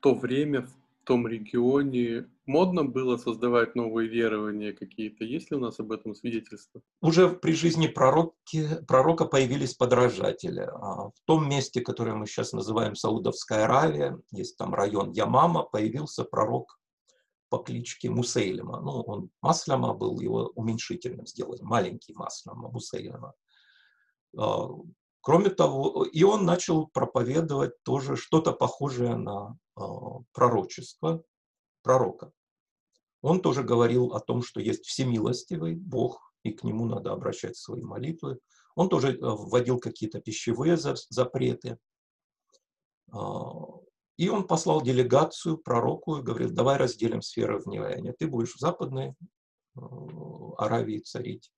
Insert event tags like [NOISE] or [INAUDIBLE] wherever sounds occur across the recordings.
то время, в том регионе модно было создавать новые верования какие-то? Есть ли у нас об этом свидетельства? Уже при жизни пророки, пророка появились подражатели. А в том месте, которое мы сейчас называем Саудовская Аравия, есть там район Ямама, появился пророк по кличке Мусейлима. Ну, он Масляма был, его уменьшительным сделали, маленький Масляма, Мусейлима. А, кроме того, и он начал проповедовать тоже что-то похожее на пророчество пророка. Он тоже говорил о том, что есть всемилостивый Бог, и к нему надо обращать свои молитвы. Он тоже э, вводил какие-то пищевые запреты. А, и он послал делегацию пророку и говорит, давай разделим сферы влияния. Ты будешь в Западной э, Аравии царить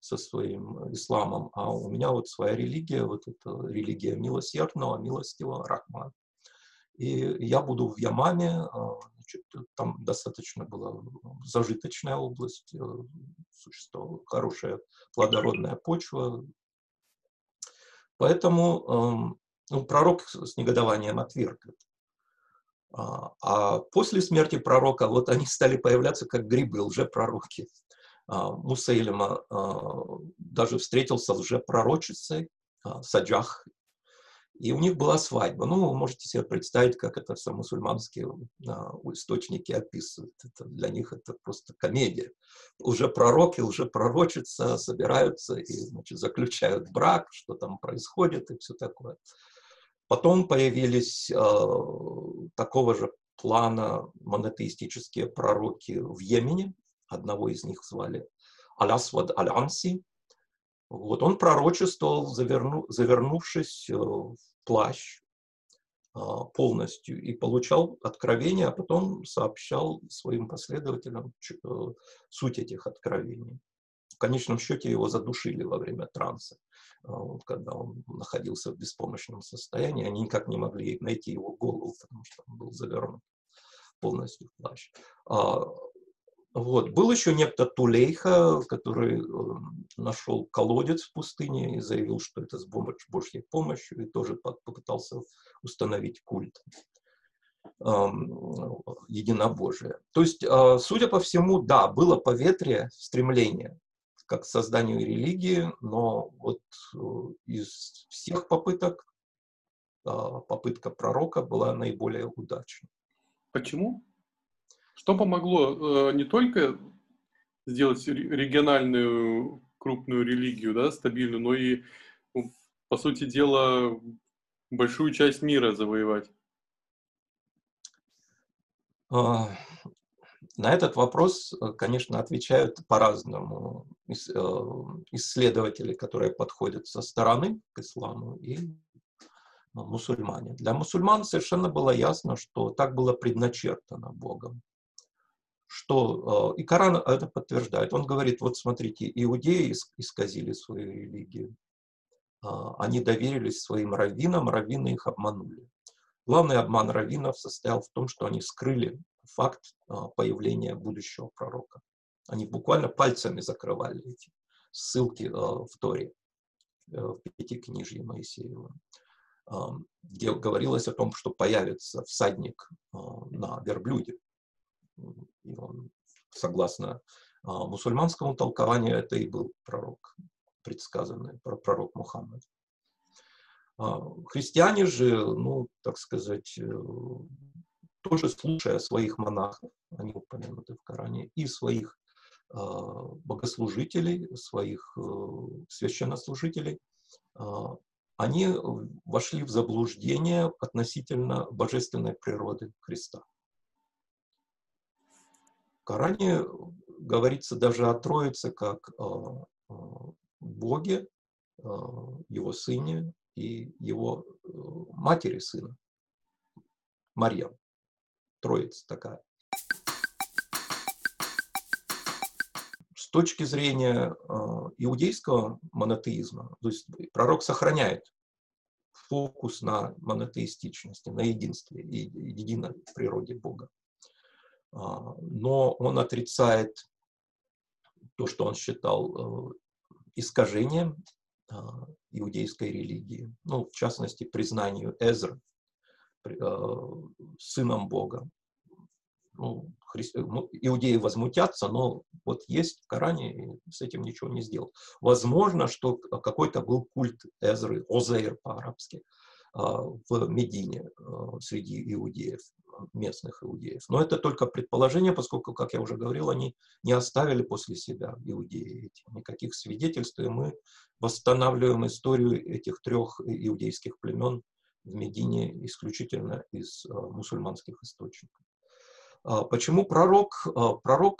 со своим исламом, а у меня вот своя религия, вот эта религия милосердного, милостивого Рахмана. И я буду в Ямаме, а, значит, там достаточно была зажиточная область, э, существовала хорошая плодородная почва. Поэтому эм, ну, пророк с негодованием отверг это. А, а после смерти пророка вот они стали появляться как грибы, лжепророки. А, Мусейлима даже встретился с лжепророчицей, Саджах и у них была свадьба. Ну, вы можете себе представить, как это все мусульманские а, источники описывают. Это, для них это просто комедия. Уже пророки, уже пророчица собираются и значит, заключают брак, что там происходит и все такое. Потом появились э, такого же плана монотеистические пророки в Йемене. Одного из них звали Алясвад Аль-Анси, вот он пророчествовал, заверну, завернувшись э, в плащ а, полностью и получал откровения, а потом сообщал своим последователям э, суть этих откровений. В конечном счете его задушили во время транса, а, когда он находился в беспомощном состоянии. Они никак не могли найти его голову, потому что он был завернут полностью в плащ. А, вот. Был еще некто Тулейха, который э, нашел колодец в пустыне и заявил, что это с Божьей помощью, и тоже попытался установить культ э, единобожия. То есть, э, судя по всему, да, было поветрие, стремление как к созданию религии, но вот э, из всех попыток э, попытка пророка была наиболее удачной. Почему? Что помогло э, не только сделать региональную крупную религию, да, стабильную, но и, по сути дела, большую часть мира завоевать? А, на этот вопрос, э, конечно, отвечают по-разному э, исследователи, которые подходят со стороны к исламу, и мусульмане. Для мусульман совершенно было ясно, что так было предначертано Богом что, э, и Коран это подтверждает. Он говорит, вот смотрите, иудеи исказили свою религию, а, они доверились своим раввинам, раввины их обманули. Главный обман раввинов состоял в том, что они скрыли факт а, появления будущего пророка. Они буквально пальцами закрывали эти ссылки а, в Торе, э, в Пятикнижье Моисеева, где говорилось о том, что появится всадник на верблюде, и он, согласно а, мусульманскому толкованию, это и был пророк, предсказанный пророк Мухаммад. А, христиане же, ну, так сказать, э, тоже слушая своих монахов, они упомянуты в Коране, и своих а, богослужителей, своих э, священнослужителей, они вошли в заблуждение относительно божественной природы Христа. Коране говорится даже о Троице как Боге, его сыне и его э, матери сына, Марьям. Троица такая. С точки зрения иудейского монотеизма, то есть пророк сохраняет фокус на монотеистичности, на единстве и единой природе Бога. А, но он отрицает то, что он считал э, искажением а, иудейской религии, ну, в частности, признанию Эзра сыном Бога. Ну, хри... ну, иудеи возмутятся, но вот есть в Коране, и с этим ничего не сделал. Возможно, что какой-то был культ Эзры, Озейр по-арабски, в Медине а, среди иудеев, местных иудеев. Но это только предположение, поскольку, как я уже говорил, они не оставили после себя иудеи эти, никаких свидетельств, и мы восстанавливаем историю этих трех иудейских племен в Медине исключительно из а, мусульманских источников. Почему пророк? Пророк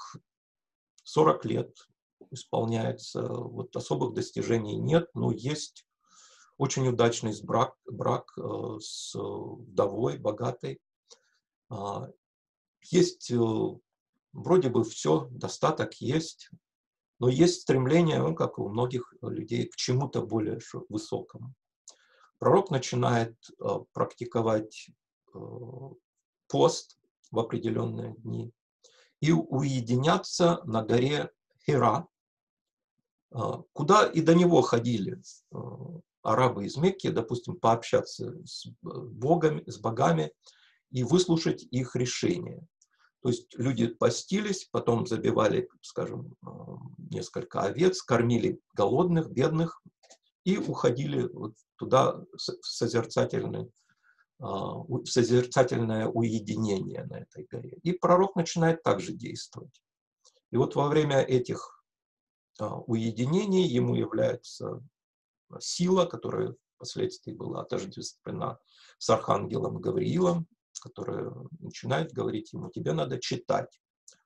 40 лет исполняется, вот особых достижений нет, но есть очень удачный брак, брак э, с вдовой, богатой. А, есть э, вроде бы все, достаток есть, но есть стремление, ну, как у многих людей, к чему-то более высокому. Пророк начинает э, практиковать пост в определенные дни и уединяться на горе Хира, куда и до него ходили арабы из Мекки, допустим, пообщаться с, богами, с богами и выслушать их решения. То есть люди постились, потом забивали, скажем, э, несколько овец, кормили голодных, бедных и уходили вот туда в созерцательный а, в созерцательное уединение на этой горе. И пророк начинает также действовать. И вот во время этих уединений ему является сила, которая впоследствии была отождествлена с архангелом Гавриилом, которая начинает говорить ему, тебе надо читать.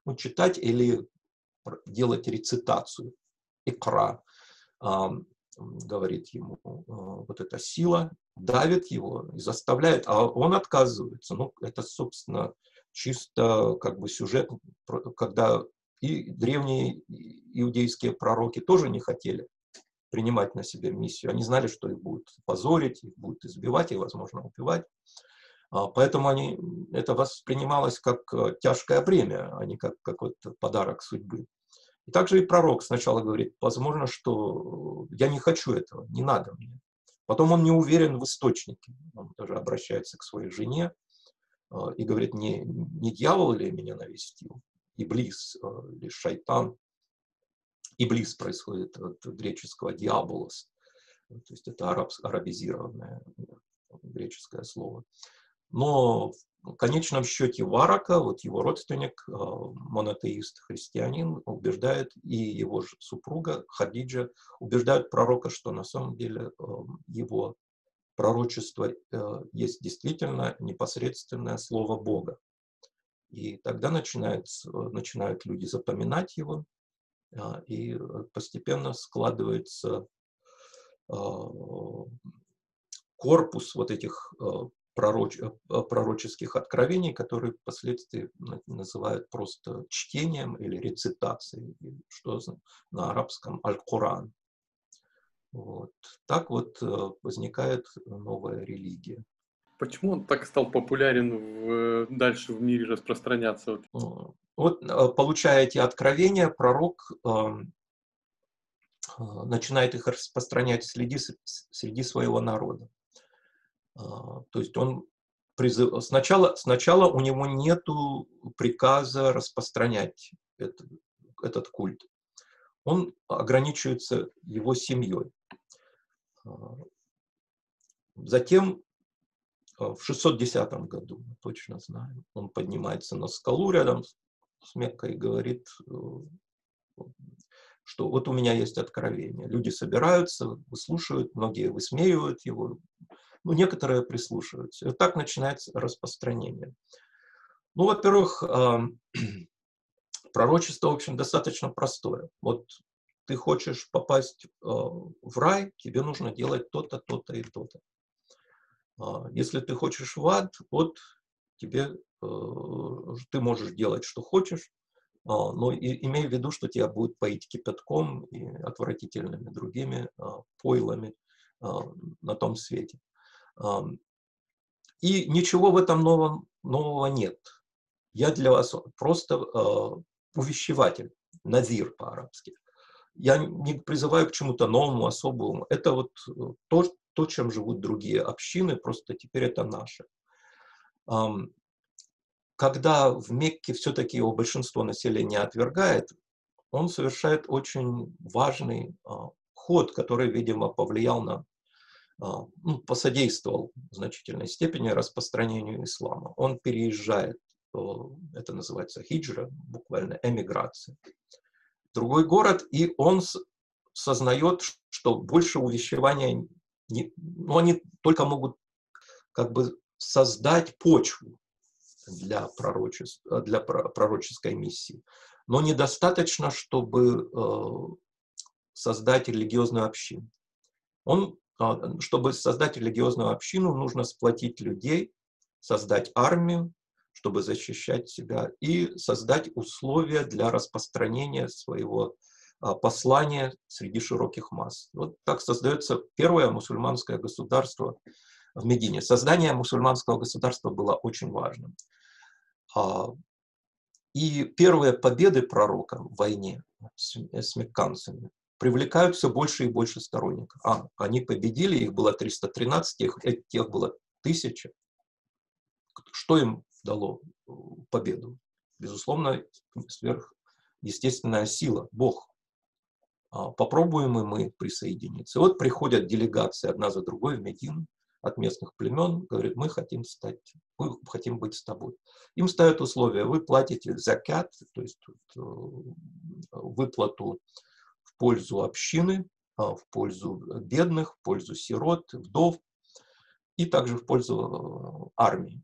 Ну, читать или делать рецитацию, икра, говорит ему а, вот эта сила, давит его и заставляет, а он отказывается. Ну, это, собственно, чисто как бы сюжет, когда и древние иудейские пророки тоже не хотели принимать на себя миссию. Они знали, что их будут позорить, их будут избивать и, возможно, убивать. А, поэтому они, это воспринималось как э, тяжкое бремя, а не как какой-то подарок судьбы. И также и пророк сначала говорит, возможно, что я не хочу этого, не надо мне. Потом он не уверен в источнике. Он даже обращается к своей жене э, и говорит, не, не дьявол ли меня навестил, Иблис э, или шайтан. Иблис происходит от греческого диаболос, то есть это араб, арабизированное греческое слово. Но в конечном счете Варака, вот его родственник, э, монотеист, христианин, убеждает, и его супруга Хадиджа убеждают пророка, что на самом деле э, его пророчество э, есть действительно непосредственное слово Бога. И тогда начинают, начинают люди запоминать его, и э, постепенно складывается а, корпус вот этих а, пророч, э, пророческих откровений, которые впоследствии называют просто чтением или рецитацией, что на арабском Аль-Куран. Вот. Так вот э, возникает новая религия. Почему он так стал популярен в, дальше в мире распространяться? Вот, э, получая эти откровения, пророк э, начинает их распространять среди, среди своего народа. Э, то есть он призыв... сначала, сначала у него нет приказа распространять это, этот культ. Он ограничивается его семьей. Затем в 610 году, точно знаю, он поднимается на скалу рядом с Меккой и говорит, э, что вот у меня есть откровение. Люди собираются, выслушивают, многие высмеивают его, ну, некоторые прислушиваются. И так начинается распространение. Ну, во-первых, [CLEARS THROAT] пророчество, в общем, достаточно простое. Вот ты хочешь попасть э, в рай, тебе нужно делать то-то, то-то и то-то. А, если ты хочешь в ад, вот тебе э, ты можешь делать, что хочешь, а, но и, имей в виду, что тебя будет поить кипятком и отвратительными другими а, пойлами на том свете. И ничего в этом новом, нового нет. Я для вас просто увещеватель, назир по-арабски. Я не призываю к чему-то новому, особому. Это вот э, то, то, чем живут другие общины, просто теперь это наше. когда в Мекке все-таки его большинство населения отвергает, он совершает очень важный а, ход, который, видимо, повлиял на, а, ну, посодействовал в значительной степени распространению ислама. Он переезжает, это называется хиджра, буквально эмиграция, другой город, и он сознает, что больше увещевания, не, ну, они только могут как бы создать почву для, пророчества, для пророческой миссии. Но недостаточно, чтобы э, создать религиозную общину. Он, а, чтобы создать религиозную общину, нужно сплотить людей, создать армию, чтобы защищать себя, и создать условия для распространения своего а, послания среди широких масс. Вот так создается первое мусульманское государство в Медине. Создание мусульманского государства было очень важным. А, и первые победы пророка в войне с, мекканцами привлекают все больше и больше сторонников. А, они победили, их было 313, их, тех было тысяча. Что им дало э, победу? Безусловно, сверхъестественная сила, Бог. А, попробуем и мы присоединиться. И вот приходят делегации одна за другой в Медину от местных племен, говорит, мы хотим стать, мы хотим быть с тобой. Им ставят условия, вы платите закят, то есть э, выплату в пользу общины, а, в пользу бедных, в пользу сирот, вдов, и также в пользу э, армии,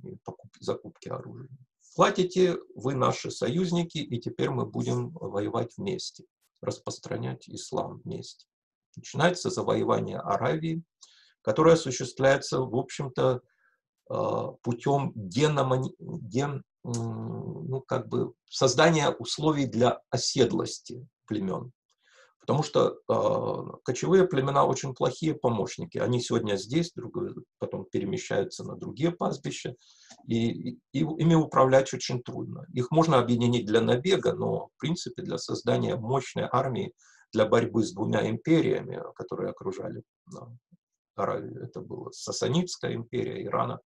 закупки оружия. Платите, вы наши союзники, и теперь мы будем воевать вместе, распространять ислам вместе. Начинается завоевание Аравии, которое осуществляется, в общем-то, а, путем геномани... ген... ну, как бы создания условий для оседлости племен. Потому что э, кочевые племена очень плохие помощники. Они сегодня здесь, другое, потом перемещаются на другие пастбища, и, и, и ими управлять очень трудно. Их можно объединить для набега, но в принципе для создания мощной армии для борьбы с двумя империями, которые окружали Аравию. Это была Сасанидская империя Ирана,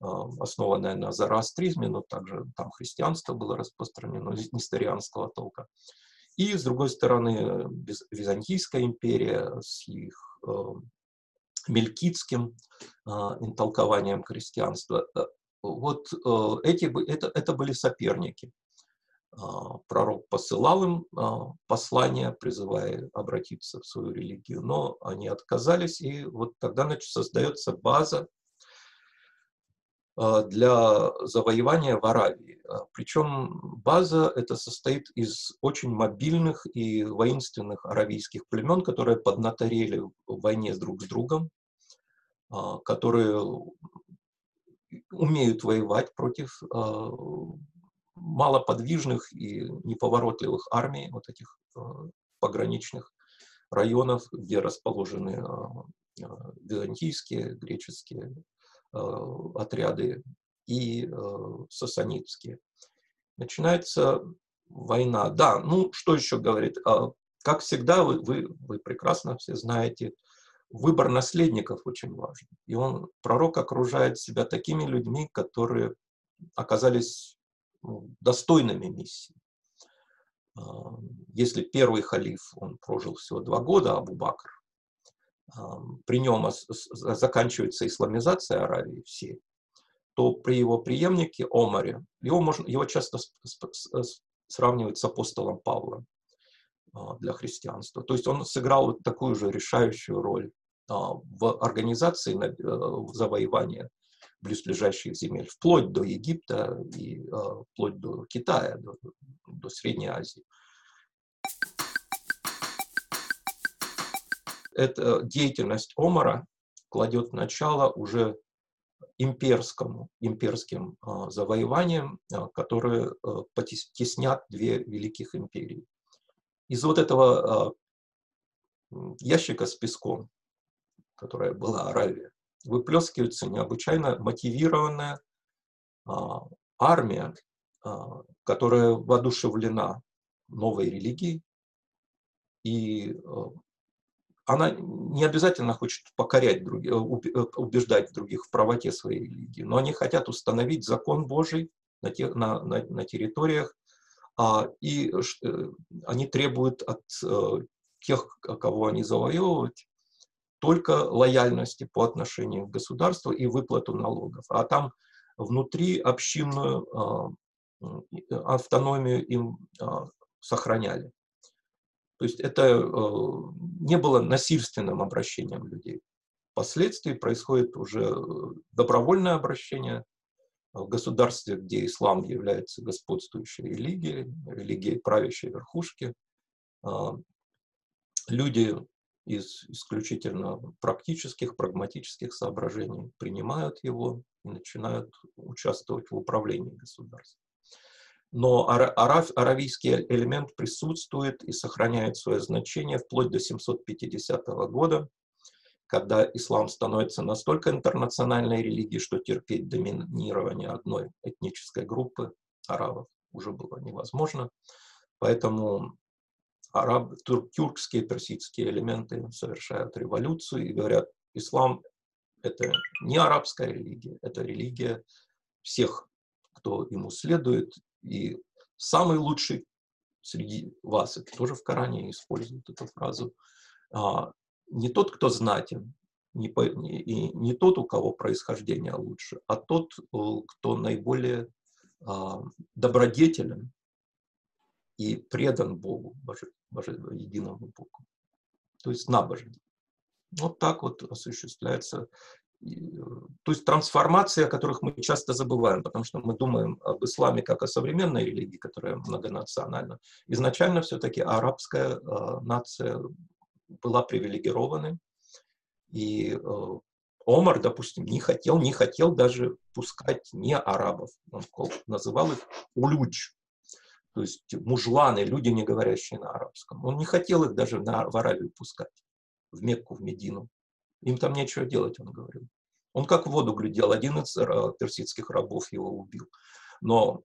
а, основанная на зороастризме, но также там христианство было распространено, несторианского толка. И, с другой стороны, Византийская империя с их э, мелькитским э, толкованием христианства. Э, вот э, эти, это, это были соперники. А, пророк посылал им а, послания, призывая обратиться в свою религию, но они отказались, и вот тогда значит, создается база а, для завоевания в Аравии. Причем база эта состоит из очень мобильных и воинственных аравийских племен, которые поднаторели в войне друг с другом, которые умеют воевать против малоподвижных и неповоротливых армий, вот этих пограничных районов, где расположены византийские, греческие отряды и сасанитские. Начинается война. Да, ну что еще говорит? А, как всегда, вы, вы, вы прекрасно все знаете, выбор наследников очень важен. И он, пророк окружает себя такими людьми, которые оказались ну, достойными миссии. А, если первый халиф, он прожил всего два года, Абу Бакр, при нем заканчивается исламизация Аравии всей, то при его преемнике Омаре, его, можно, его часто сравнивают с апостолом Павлом а, для христианства. То есть он сыграл вот такую же решающую роль в организации э, завоевания близлежащих земель, вплоть до Египта и э, вплоть до Китая, до, до Средней Азии. Эта деятельность Омара кладет начало уже имперскому, имперским э, завоеваниям, э, которые э, потеснят две великих империи. Из вот этого ящика с песком, которая была Аравия, выплескивается необычайно мотивированная а, армия, а, которая воодушевлена новой религией и а, она не обязательно хочет покорять других, убеждать других в правоте своей религии, но они хотят установить закон Божий на, те, на, на, на территориях, а, и они требуют от тех, кого они завоевывают, только лояльности по отношению к государству и выплату налогов. А там внутри общинную а, автономию им а, сохраняли. То есть это э, не было насильственным обращением людей. Впоследствии происходит уже э, добровольное обращение в государстве, где ислам является господствующей религией, религией правящей верхушки. А, люди из исключительно практических, прагматических соображений принимают его и начинают участвовать в управлении государством. Но арав, аравийский элемент присутствует и сохраняет свое значение вплоть до 750 года, когда ислам становится настолько интернациональной религией, что терпеть доминирование одной этнической группы арабов уже было невозможно. Поэтому араб, тур, тюркские, персидские элементы совершают революцию и говорят, ислам – это не арабская религия, это религия всех, кто ему следует, и самый лучший среди вас, это тоже в Коране используют эту фразу, а, не тот, кто знатен, не, по, не, не тот, у кого происхождение лучше, а тот, кто наиболее а, добродетелен и предан Богу, Боже, Боже, единому Богу. То есть набожен. Вот так вот осуществляется то есть трансформации, о которых мы часто забываем, потому что мы думаем об исламе как о современной религии, которая многонациональна. Изначально все-таки арабская э, нация была привилегирована, и э, Омар, допустим, не хотел, не хотел даже пускать не арабов. Он называл их улюч, то есть мужланы, люди, не говорящие на арабском. Он не хотел их даже на, в Аравию пускать, в Мекку, в Медину. Им там нечего делать, он говорил. Он как в воду глядел, один из персидских рабов его убил. Но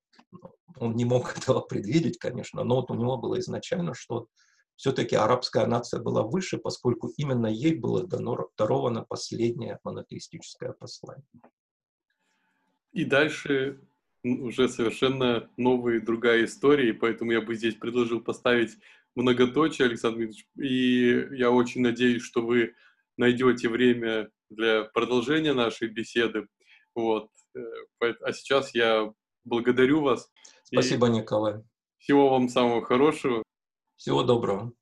он не мог [LAUGHS] этого предвидеть, конечно, но вот у него было изначально, что все-таки арабская нация была выше, поскольку именно ей было дано, даровано последнее монотеистическое послание. И дальше уже совершенно новая другая история, и поэтому я бы здесь предложил поставить многоточие, Александр Дмитриевич, и я очень надеюсь, что вы найдете время для продолжения нашей беседы. Вот. Э, а сейчас я благодарю вас. Спасибо, Николай. Всего вам самого хорошего. Всего доброго.